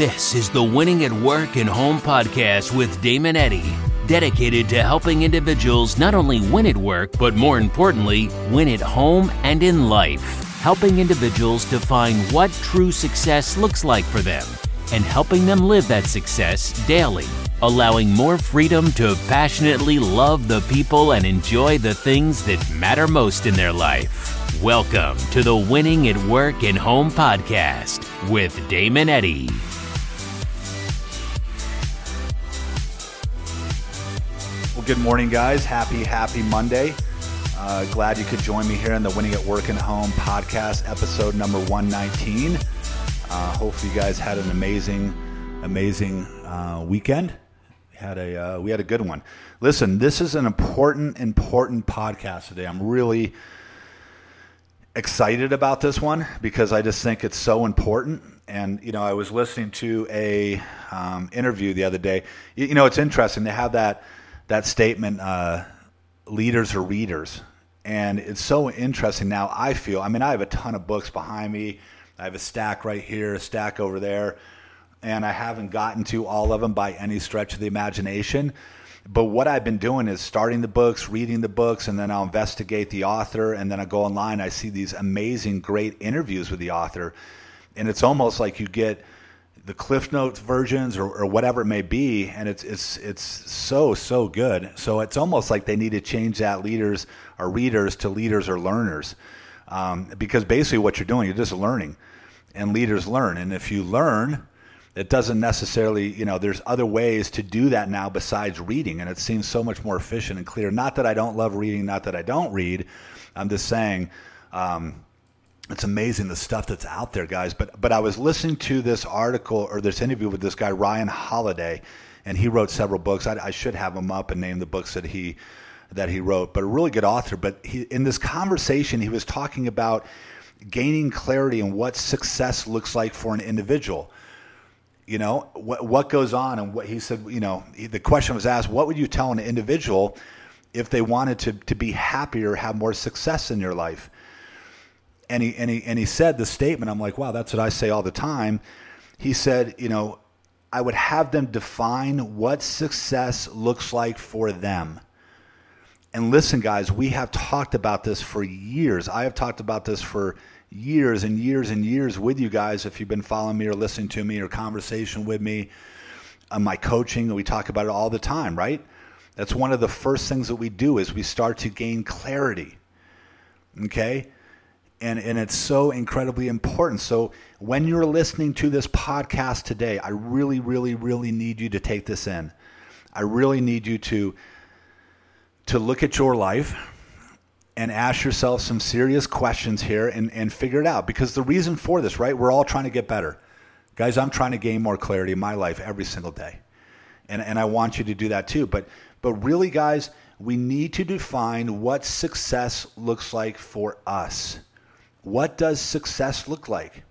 This is the Winning at Work and Home podcast with Damon Eddy, dedicated to helping individuals not only win at work, but more importantly, win at home and in life. Helping individuals define what true success looks like for them and helping them live that success daily, allowing more freedom to passionately love the people and enjoy the things that matter most in their life. Welcome to the Winning at Work and Home podcast with Damon Eddy. Good morning, guys. Happy, happy Monday. Uh, glad you could join me here in the Winning at Work and Home podcast, episode number 119. Uh, hopefully, you guys had an amazing, amazing uh, weekend. Had a uh, we had a good one. Listen, this is an important, important podcast today. I'm really excited about this one because I just think it's so important. And you know, I was listening to a um, interview the other day. You, you know, it's interesting to have that that statement uh, leaders are readers. And it's so interesting now i feel i mean i have a ton of books behind me. I have a stack right here a stack over there. And i haven't gotten to all of them by any stretch of the imagination. But what i've been doing is starting the books reading the books and then i'll investigate the author. And then i go online i see these amazing great interviews with the author. And it's almost like you get the Cliff Notes versions or, or, whatever it may be, and it's it's it's so so good. So it's almost like they need to change that leaders or readers to leaders or learners, um, because basically what you're doing, you're just learning, and leaders learn. And if you learn, it doesn't necessarily you know there's other ways to do that now besides reading, and it seems so much more efficient and clear. Not that I don't love reading, not that I don't read. I'm just saying. Um, it's amazing the stuff that's out there, guys. But but I was listening to this article or this interview with this guy Ryan Holiday, and he wrote several books. I, I should have him up and name the books that he that he wrote. But a really good author. But he, in this conversation, he was talking about gaining clarity and what success looks like for an individual. You know what what goes on, and what he said. You know, the question was asked: What would you tell an individual if they wanted to to be happier, have more success in your life? And he and he and he said the statement. I'm like, wow, that's what I say all the time. He said, you know, I would have them define what success looks like for them. And listen, guys, we have talked about this for years. I have talked about this for years and years and years with you guys. If you've been following me or listening to me or conversation with me, on uh, my coaching, we talk about it all the time, right? That's one of the first things that we do is we start to gain clarity. Okay? And, and it's so incredibly important. So when you're listening to this podcast today, I really, really, really need you to take this in. I really need you to to look at your life and ask yourself some serious questions here and, and figure it out. Because the reason for this, right? We're all trying to get better. Guys, I'm trying to gain more clarity in my life every single day. And and I want you to do that too. But but really, guys, we need to define what success looks like for us what does success look like?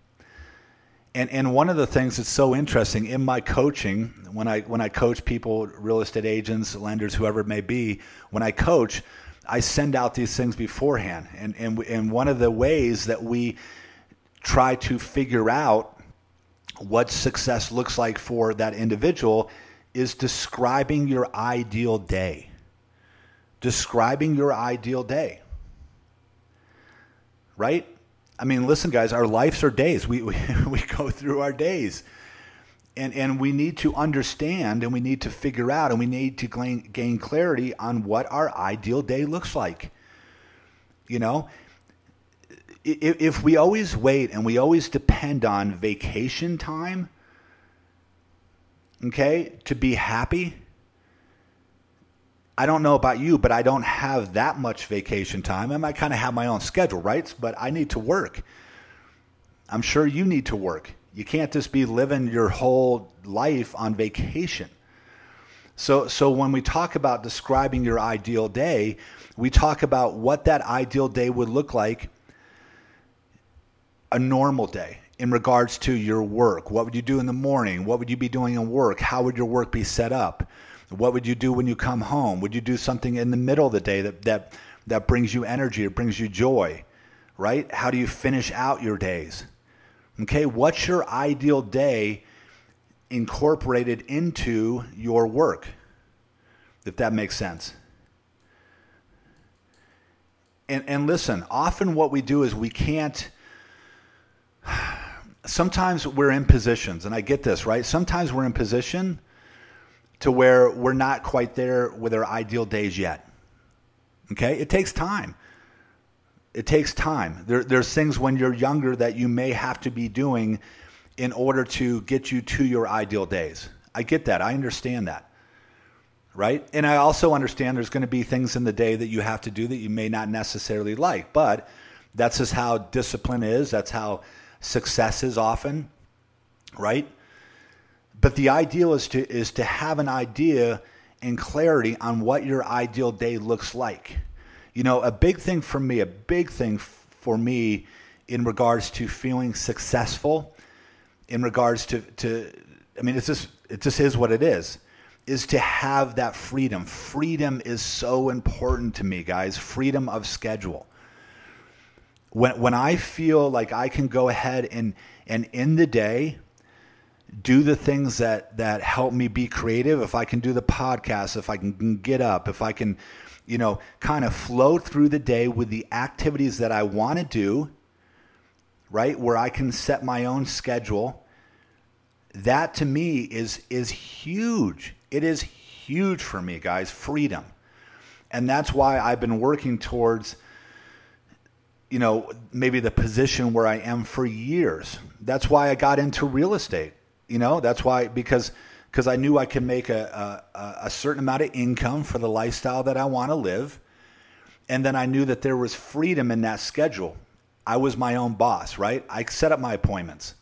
And, and one of the things that's so interesting in my coaching, when I, when I coach people, real estate agents, lenders, whoever it may be, when I coach, I send out these things beforehand. And, and, and one of the ways that we try to figure out what success looks like for that individual is describing your ideal day. Describing your ideal day. Right? I mean, listen, guys, our lives are days. We, we, we go through our days. And, and we need to understand and we need to figure out and we need to gain, gain clarity on what our ideal day looks like. You know, if, if we always wait and we always depend on vacation time, okay, to be happy, I don't know about you, but I don't have that much vacation time. I might kind of have my own schedule, right? But I need to work. I'm sure you need to work. You can't just be living your whole life on vacation. So, so when we talk about describing your ideal day, we talk about what that ideal day would look like a normal day in regards to your work. What would you do in the morning? What would you be doing in work? How would your work be set up? What would you do when you come home? Would you do something in the middle of the day that that that brings you energy or brings you joy? Right? How do you finish out your days? Okay, what's your ideal day incorporated into your work, if that makes sense. And, and listen, often what we do is we can't. Sometimes we're in positions, and I get this, right? Sometimes we're in position to where we're not quite there with our ideal days yet. Okay? It takes time. It takes time. There, there's things when you're younger that you may have to be doing in order to get you to your ideal days. I get that. I understand that. Right? And I also understand there's going to be things in the day that you have to do that you may not necessarily like, but that's just how discipline is. That's how success is often, right? But the ideal is to is to have an idea and clarity on what your ideal day looks like. You know, a big thing for me, a big thing for me in regards to feeling successful, in regards to, to I mean, it's just, it just is what it is, is to have that freedom. Freedom is so important to me, guys. Freedom of schedule. When, when I feel like I can go ahead and, and in the day, do the things that that help me be creative. If i can do the podcast if i can get up if i can you know kind of flow through the day with the activities that i want to do right where i can set my own schedule that to me is is huge. It is huge for me guys freedom. And that's why i've been working towards you know maybe the position where i am for years. That's why i got into real estate you know, that's why because because I knew I could make a, a, a certain amount of income for the lifestyle that I want to live, and then I knew that there was freedom in that schedule. I was my own boss, right? I set up my appointments.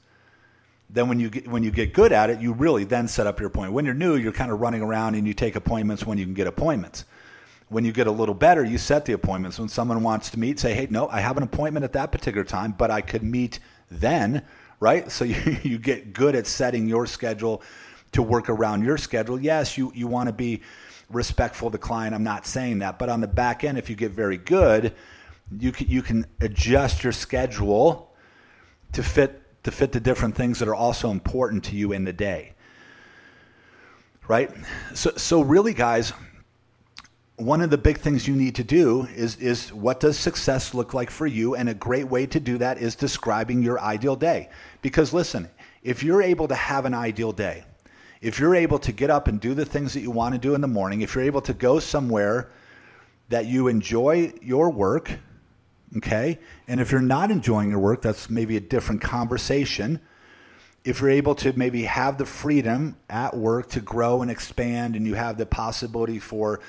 Then when you get when you get good at it, you really then set up your appointment. When you're new, you're kind of running around and you take appointments when you can get appointments. When you get a little better, you set the appointments. When someone wants to meet, say, "Hey, no, I have an appointment at that particular time, but I could meet then." Right? So you, you get good at setting your schedule to work around your schedule. Yes, you, you want to be respectful of the client. I'm not saying that. But on the back end, if you get very good, you can, you can adjust your schedule to fit to fit the different things that are also important to you in the day. Right? So so really guys, one of the big things you need to do is is what does success look like for you? And a great way to do that is describing your ideal day. Because listen if you're able to have an ideal day if you're able to get up and do the things that you want to do in the morning if you're able to go somewhere that you enjoy your work okay? And if you're not enjoying your work that's maybe a different conversation. If you're able to maybe have the freedom at work to grow and expand and you have the possibility for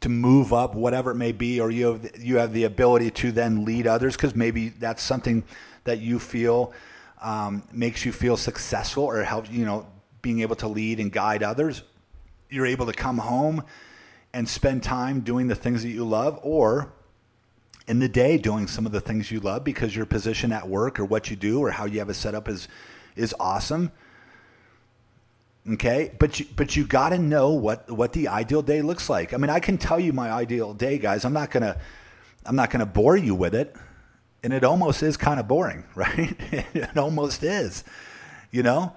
to move up, whatever it may be, or you have you have the ability to then lead others because maybe that's something that you feel um, makes you feel successful or helps you know being able to lead and guide others. You're able to come home and spend time doing the things that you love, or in the day doing some of the things you love because your position at work or what you do or how you have it set up is is awesome Okay, but you, but you got to know what what the ideal day looks like. I mean, I can tell you my ideal day, guys. I'm not gonna I'm not gonna bore you with it, and it almost is kind of boring, right? it almost is, you know.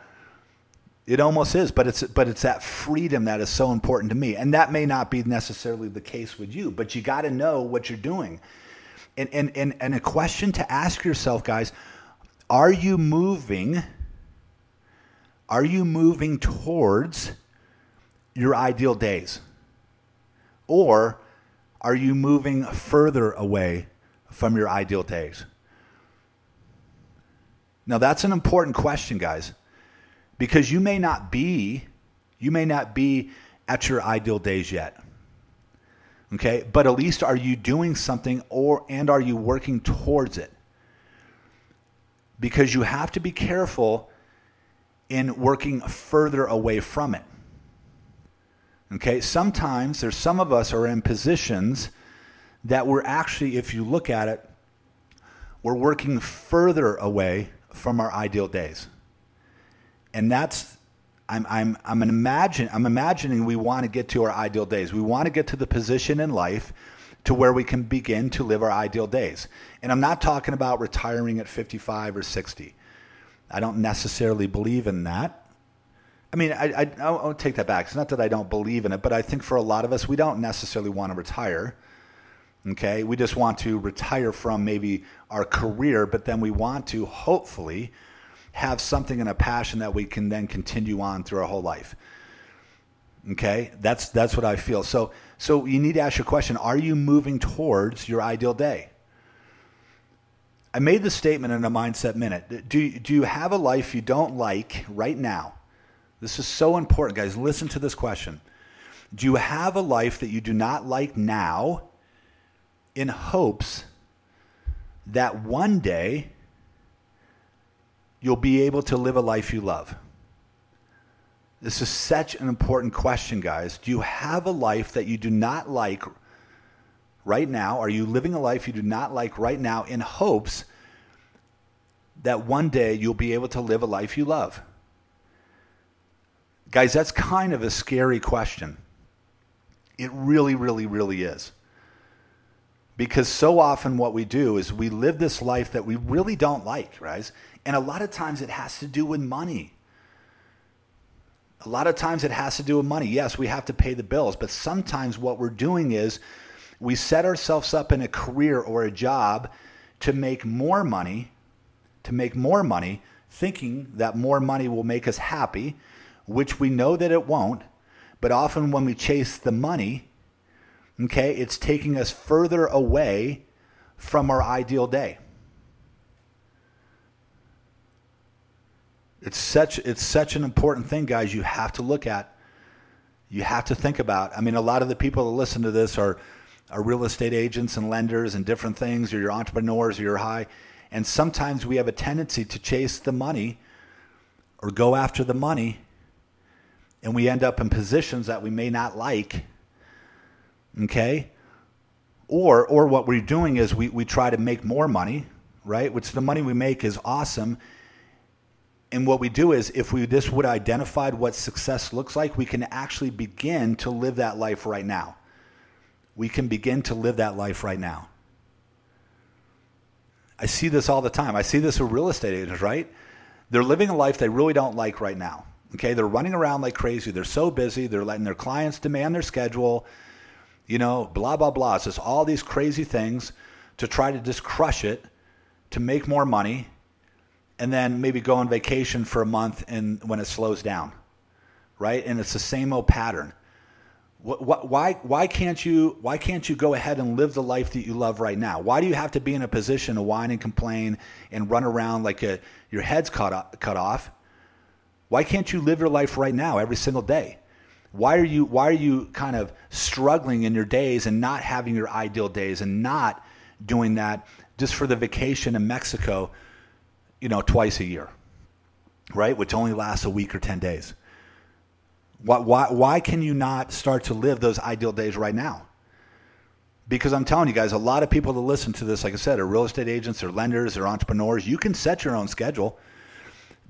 It almost is, but it's but it's that freedom that is so important to me, and that may not be necessarily the case with you. But you got to know what you're doing, and and and and a question to ask yourself, guys: Are you moving? Are you moving towards your ideal days? Or are you moving further away from your ideal days? Now that's an important question, guys, because you may not be you may not be at your ideal days yet. Okay? But at least are you doing something or and are you working towards it? Because you have to be careful in working further away from it. Okay, sometimes there's some of us are in positions that we're actually, if you look at it, we're working further away from our ideal days. And that's I'm I'm I'm imagine I'm imagining we want to get to our ideal days. We want to get to the position in life to where we can begin to live our ideal days. And I'm not talking about retiring at 55 or 60. I don't necessarily believe in that. I mean, I, I, I'll take that back. It's not that I don't believe in it, but I think for a lot of us, we don't necessarily want to retire. Okay. We just want to retire from maybe our career, but then we want to hopefully have something and a passion that we can then continue on through our whole life. Okay. That's, that's what I feel. So, so you need to ask your question Are you moving towards your ideal day? I made the statement in a mindset minute. Do, do you have a life you don't like right now? This is so important, guys. Listen to this question. Do you have a life that you do not like now in hopes that one day you'll be able to live a life you love? This is such an important question, guys. Do you have a life that you do not like right now? Are you living a life you do not like right now in hopes that one day you'll be able to live a life you love? Guys, that's kind of a scary question. It really, really, really is. Because so often what we do is we live this life that we really don't like, right? And a lot of times it has to do with money. A lot of times it has to do with money. Yes, we have to pay the bills, but sometimes what we're doing is we set ourselves up in a career or a job to make more money, to make more money, thinking that more money will make us happy, which we know that it won't. But often when we chase the money, okay, it's taking us further away from our ideal day. It's such it's such an important thing, guys. You have to look at. You have to think about. I mean, a lot of the people that listen to this are are real estate agents and lenders and different things, or your entrepreneurs, or your high. And sometimes we have a tendency to chase the money or go after the money, and we end up in positions that we may not like. Okay? Or or what we're doing is we, we try to make more money, right? Which the money we make is awesome and what we do is, if we this would identified what success looks like, we can actually begin to live that life right now. We can begin to live that life right now. I see this all the time. I see this with real estate agents, right? They're living a life they really don't like right now. Okay, they're running around like crazy. They're so busy. They're letting their clients demand their schedule. You know, blah blah blah. It's just all these crazy things to try to just crush it to make more money and then maybe go on vacation for a month and when it slows down, right? And it's the same old pattern. Why, why, can't you, why can't you go ahead and live the life that you love right now? Why do you have to be in a position to whine and complain and run around like a, your head's cut, cut off? Why can't you live your life right now every single day? Why are you why are you kind of struggling in your days and not having your ideal days and not doing that just for the vacation in Mexico you know, twice a year, right? Which only lasts a week or 10 days. Why, why, why can you not start to live those ideal days right now? Because I'm telling you guys, a lot of people that listen to this, like I said, are real estate agents, or lenders, or entrepreneurs. You can set your own schedule,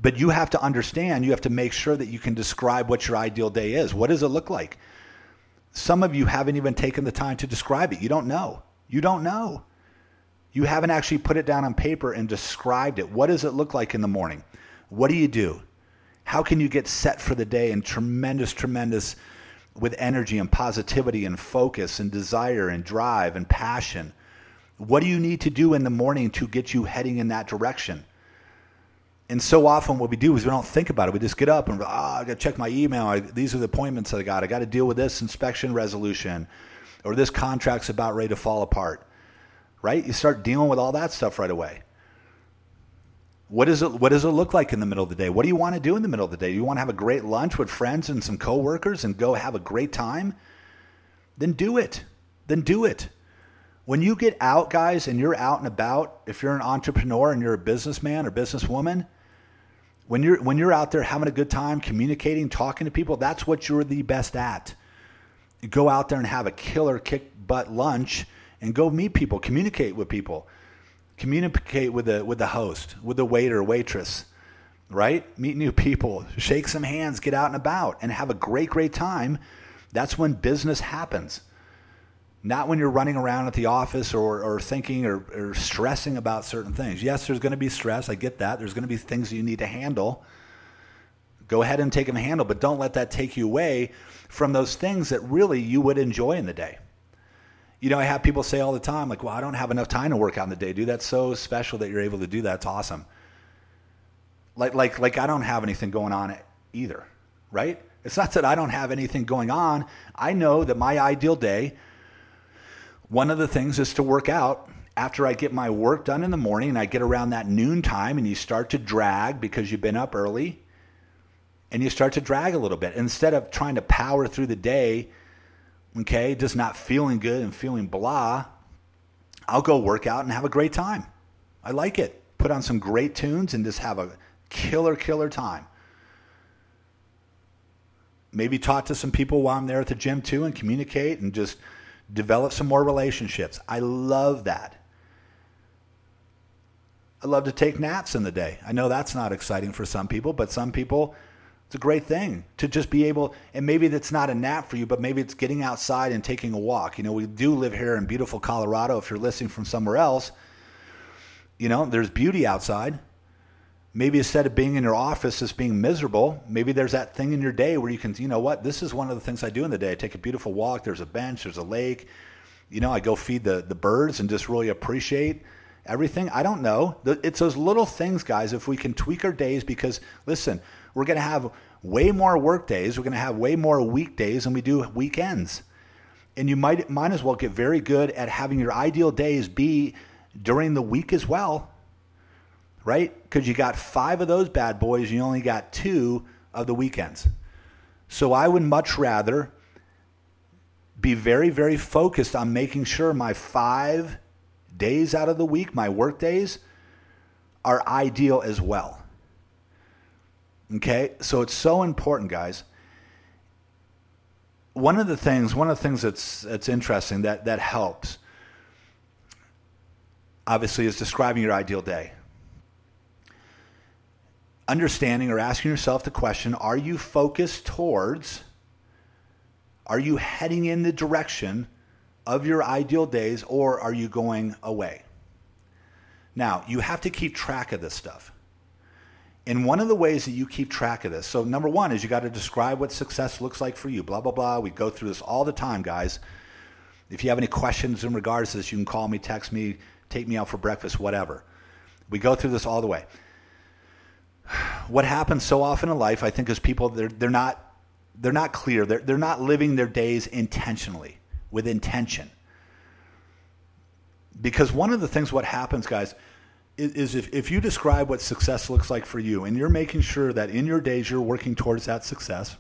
but you have to understand, you have to make sure that you can describe what your ideal day is. What does it look like? Some of you haven't even taken the time to describe it. You don't know. You don't know. You haven't actually put it down on paper and described it. What does it look like in the morning? What do you do? How can you get set for the day and tremendous, tremendous with energy and positivity and focus and desire and drive and passion? What do you need to do in the morning to get you heading in that direction? And so often, what we do is we don't think about it. We just get up and, oh, I got to check my email. I, these are the appointments that I got. I got to deal with this inspection resolution, or this contract's about ready to fall apart right? You start dealing with all that stuff right away. What, is it, what does it look like in the middle of the day? What do you want to do in the middle of the day? Do You want to have a great lunch with friends and some coworkers and go have a great time? Then do it. Then do it. When you get out, guys, and you're out and about, if you're an entrepreneur and you're a businessman or businesswoman, when you're when you're out there having a good time, communicating, talking to people, that's what you're the best at. You go out there and have a killer kick butt lunch and go meet people, communicate with people, communicate with the with the host, with the waiter, waitress, right? Meet new people, shake some hands, get out and about, and have a great, great time. That's when business happens. Not when you're running around at the office or, or thinking or, or stressing about certain things. Yes, there's going to be stress. I get that. There's going to be things you need to handle. Go ahead and take them handle, but don't let that take you away from those things that really you would enjoy in the day. You know, I have people say all the time, like, well, I don't have enough time to work out in the day, dude. That's so special that you're able to do that. It's awesome. Like, like, like I don't have anything going on either, right? It's not that I don't have anything going on. I know that my ideal day, one of the things is to work out after I get my work done in the morning and I get around that noon time and you start to drag because you've been up early and you start to drag a little bit. Instead of trying to power through the day, okay, just not feeling good and feeling blah, I'll go work out and have a great time. I like it. Put on some great tunes and just have a killer, killer time. Maybe talk to some people while I'm there at the gym too and communicate and just develop some more relationships. I love that. I love to take naps in the day. I know that's not exciting for some people, but some people it's a great thing to just be able, and maybe that's not a nap for you, but maybe it's getting outside and taking a walk. You know, we do live here in beautiful Colorado. If you're listening from somewhere else, you know, there's beauty outside. Maybe instead of being in your office just being miserable, maybe there's that thing in your day where you can, you know what, this is one of the things I do in the day. I take a beautiful walk. There's a bench, there's a lake. You know, I go feed the, the birds and just really appreciate everything. I don't know. It's those little things, guys, if we can tweak our days because, listen, we're going to have way more work days. We're going to have way more weekdays than we do weekends. And you might might as well get very good at having your ideal days be during the week as well. Right? Because you got five of those bad boys, you only got two of the weekends. So I would much rather be very, very focused on making sure my five days out of the week, my work days, are ideal as well. Okay, so it's so important, guys. One of the things, one of the things that's that's interesting that that helps, obviously, is describing your ideal day. Understanding or asking yourself the question: Are you focused towards? Are you heading in the direction of your ideal days, or are you going away? Now, you have to keep track of this stuff. And one of the ways that you keep track of this, so number one is you got to describe what success looks like for you, blah, blah, blah. We go through this all the time, guys. If you have any questions in regards to this, you can call me, text me, take me out for breakfast, whatever. We go through this all the way. What happens so often in life, I think, is people they're, they're not they're not clear. They're, they're not living their days intentionally, with intention. Because one of the things what happens, guys, is if, if you describe what success looks like for you and you're making sure that in your days you're working towards that success,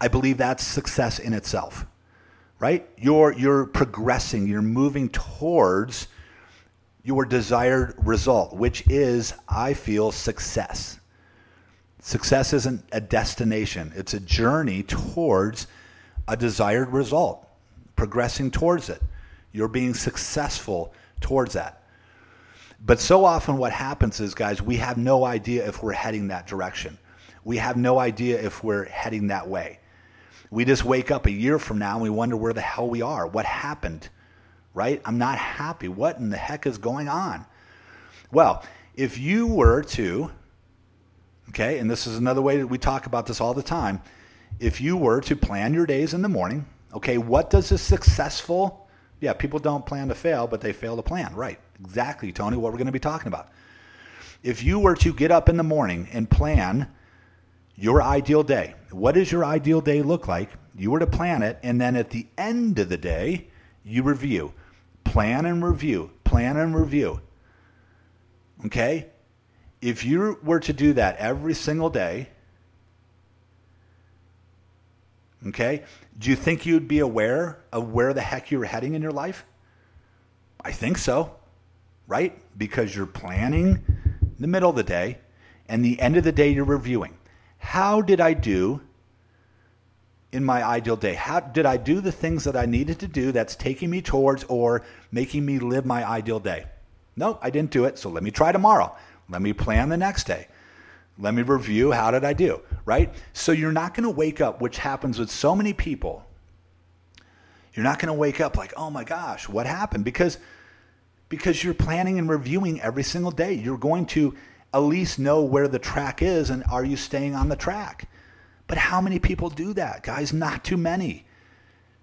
I believe that's success in itself, right? You're, you're progressing, you're moving towards your desired result, which is, I feel, success. Success isn't a destination, it's a journey towards a desired result, progressing towards it. You're being successful towards that. But so often what happens is, guys, we have no idea if we're heading that direction. We have no idea if we're heading that way. We just wake up a year from now and we wonder where the hell we are. What happened? Right? I'm not happy. What in the heck is going on? Well, if you were to, okay, and this is another way that we talk about this all the time, if you were to plan your days in the morning, okay, what does a successful, yeah, people don't plan to fail, but they fail to plan, right? exactly, Tony, what we're going to be talking about. If you were to get up in the morning and plan your ideal day, what does your ideal day look like? You were to plan it, and then at the end of the day, you review. Plan and review. Plan and review. Okay? If you were to do that every single day, okay, do you think you'd be aware of where the heck you were heading in your life? I think so right? Because you're planning the middle of the day and the end of the day you're reviewing. How did I do in my ideal day? How did I do the things that I needed to do that's taking me towards or making me live my ideal day? No, I didn't do it. So let me try tomorrow. Let me plan the next day. Let me review how did I do, right? So you're not going to wake up, which happens with so many people. You're not going to wake up like, "Oh my gosh, what happened?" because because you're planning and reviewing every single day. You're going to at least know where the track is and are you staying on the track? But how many people do that, guys? Not too many.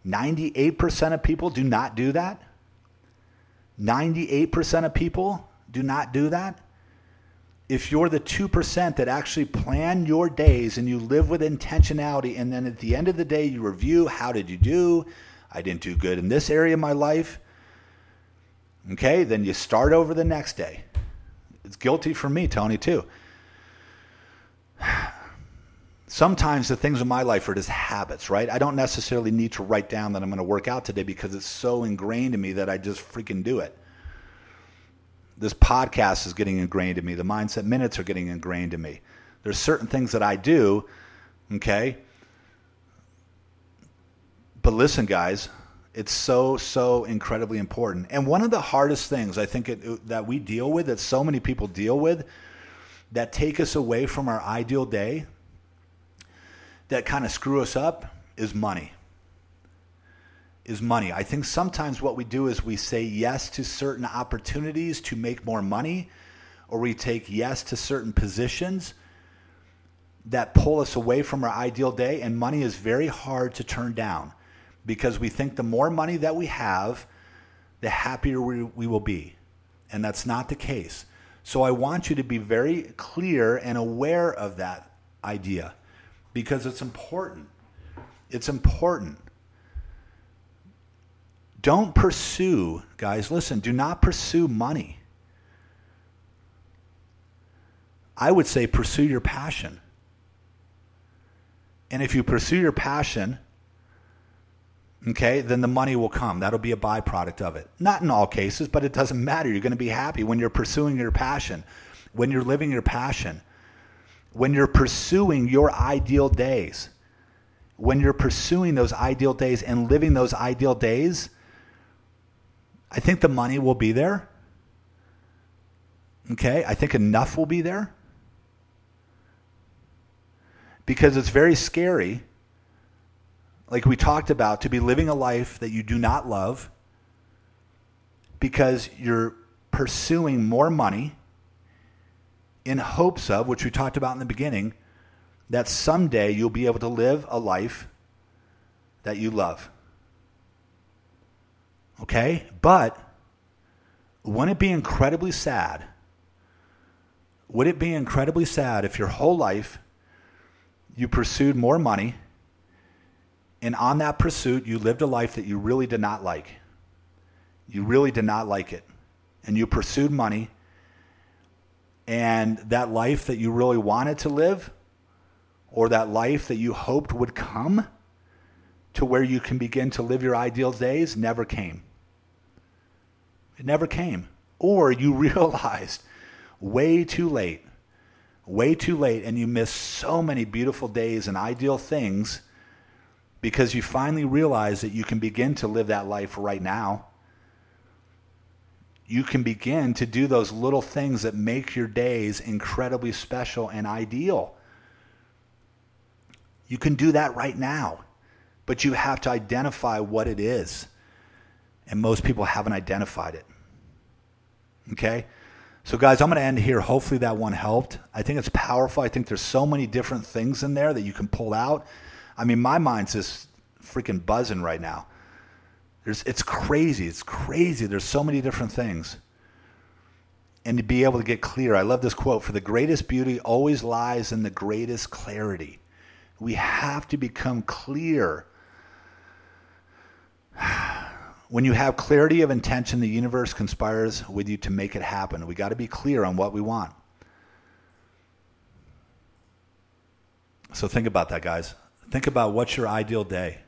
98% of people do not do that. 98% of people do not do that. If you're the 2% that actually plan your days and you live with intentionality, and then at the end of the day, you review how did you do? I didn't do good in this area of my life. Okay, then you start over the next day. It's guilty for me, Tony, too. Sometimes the things in my life are just habits, right? I don't necessarily need to write down that I'm going to work out today because it's so ingrained in me that I just freaking do it. This podcast is getting ingrained in me. The mindset minutes are getting ingrained in me. There's certain things that I do, okay? But listen, guys, it's so, so incredibly important. And one of the hardest things I think it, that we deal with, that so many people deal with, that take us away from our ideal day, that kind of screw us up, is money. Is money. I think sometimes what we do is we say yes to certain opportunities to make more money, or we take yes to certain positions that pull us away from our ideal day, and money is very hard to turn down because we think the more money that we have, the happier we, we will be. And that's not the case. So I want you to be very clear and aware of that idea because it's important. It's important. Don't pursue, guys, listen, do not pursue money. I would say pursue your passion. And if you pursue your passion, okay, then the money will come. That'll be a byproduct of it. Not in all cases, but it doesn't matter. You're going to be happy when you're pursuing your passion, when you're living your passion, when you're pursuing your ideal days. When you're pursuing those ideal days and living those ideal days, I think the money will be there. Okay, I think enough will be there. Because it's very scary like we talked about, to be living a life that you do not love because you're pursuing more money in hopes of, which we talked about in the beginning, that someday you'll be able to live a life that you love. Okay? But wouldn't it be incredibly sad? Would it be incredibly sad if your whole life you pursued more money? And on that pursuit, you lived a life that you really did not like. You really did not like it. And you pursued money. And that life that you really wanted to live, or that life that you hoped would come to where you can begin to live your ideal days, never came. It never came. Or you realized way too late, way too late, and you missed so many beautiful days and ideal things because you finally realize that you can begin to live that life right now. You can begin to do those little things that make your days incredibly special and ideal. You can do that right now, but you have to identify what it is. And most people haven't identified it. Okay? So, guys, I'm going to end here. Hopefully, that one helped. I think it's powerful. I think there's so many different things in there that you can pull out I mean, my mind's just freaking buzzing right now. There's, it's crazy. It's crazy. There's so many different things. And to be able to get clear, I love this quote for the greatest beauty always lies in the greatest clarity. We have to become clear. When you have clarity of intention, the universe conspires with you to make it happen. We got to be clear on what we want. So think about that, guys. Think about what's your ideal day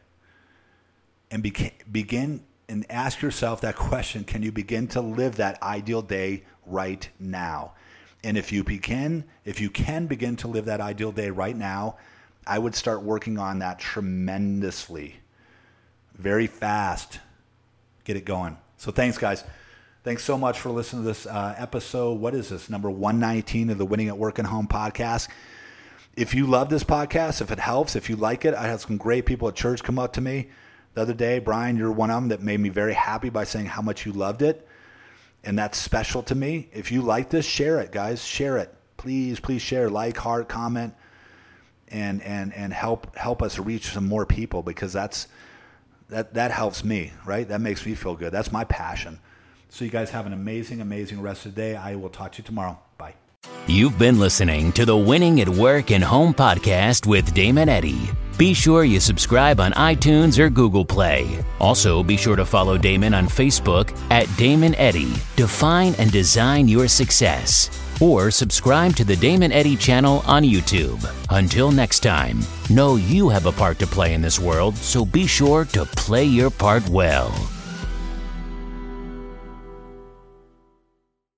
and beca- begin and ask yourself that question can you begin to live that ideal day right now? And if you begin, if you can begin to live that ideal day right now, I would start working on that tremendously. Very fast. Get it going. So thanks, guys. Thanks so much for listening to this uh, episode. What is this? Number 119 of the Winning at Work and Home podcast if you love this podcast, if it helps, if you like it, I had some great people at church come up to me the other day. Brian, you're one of them that made me very happy by saying how much you loved it. And that's special to me. If you like this, share it, guys. Share it. please, please share, like, heart, comment, and and and help help us reach some more people because that's that that helps me, right? That makes me feel good. That's my passion. So you guys have an amazing, amazing rest of the day. I will talk to you tomorrow. Bye. You've been listening to the Winning at Work and Home podcast with Damon Eddy. Be sure you subscribe on iTunes or Google Play. Also, be sure to follow Damon on Facebook at Damon Eddy. Define and design your success. Or subscribe to the Damon Eddy channel on YouTube. Until next time, know you have a part to play in this world, so be sure to play your part well.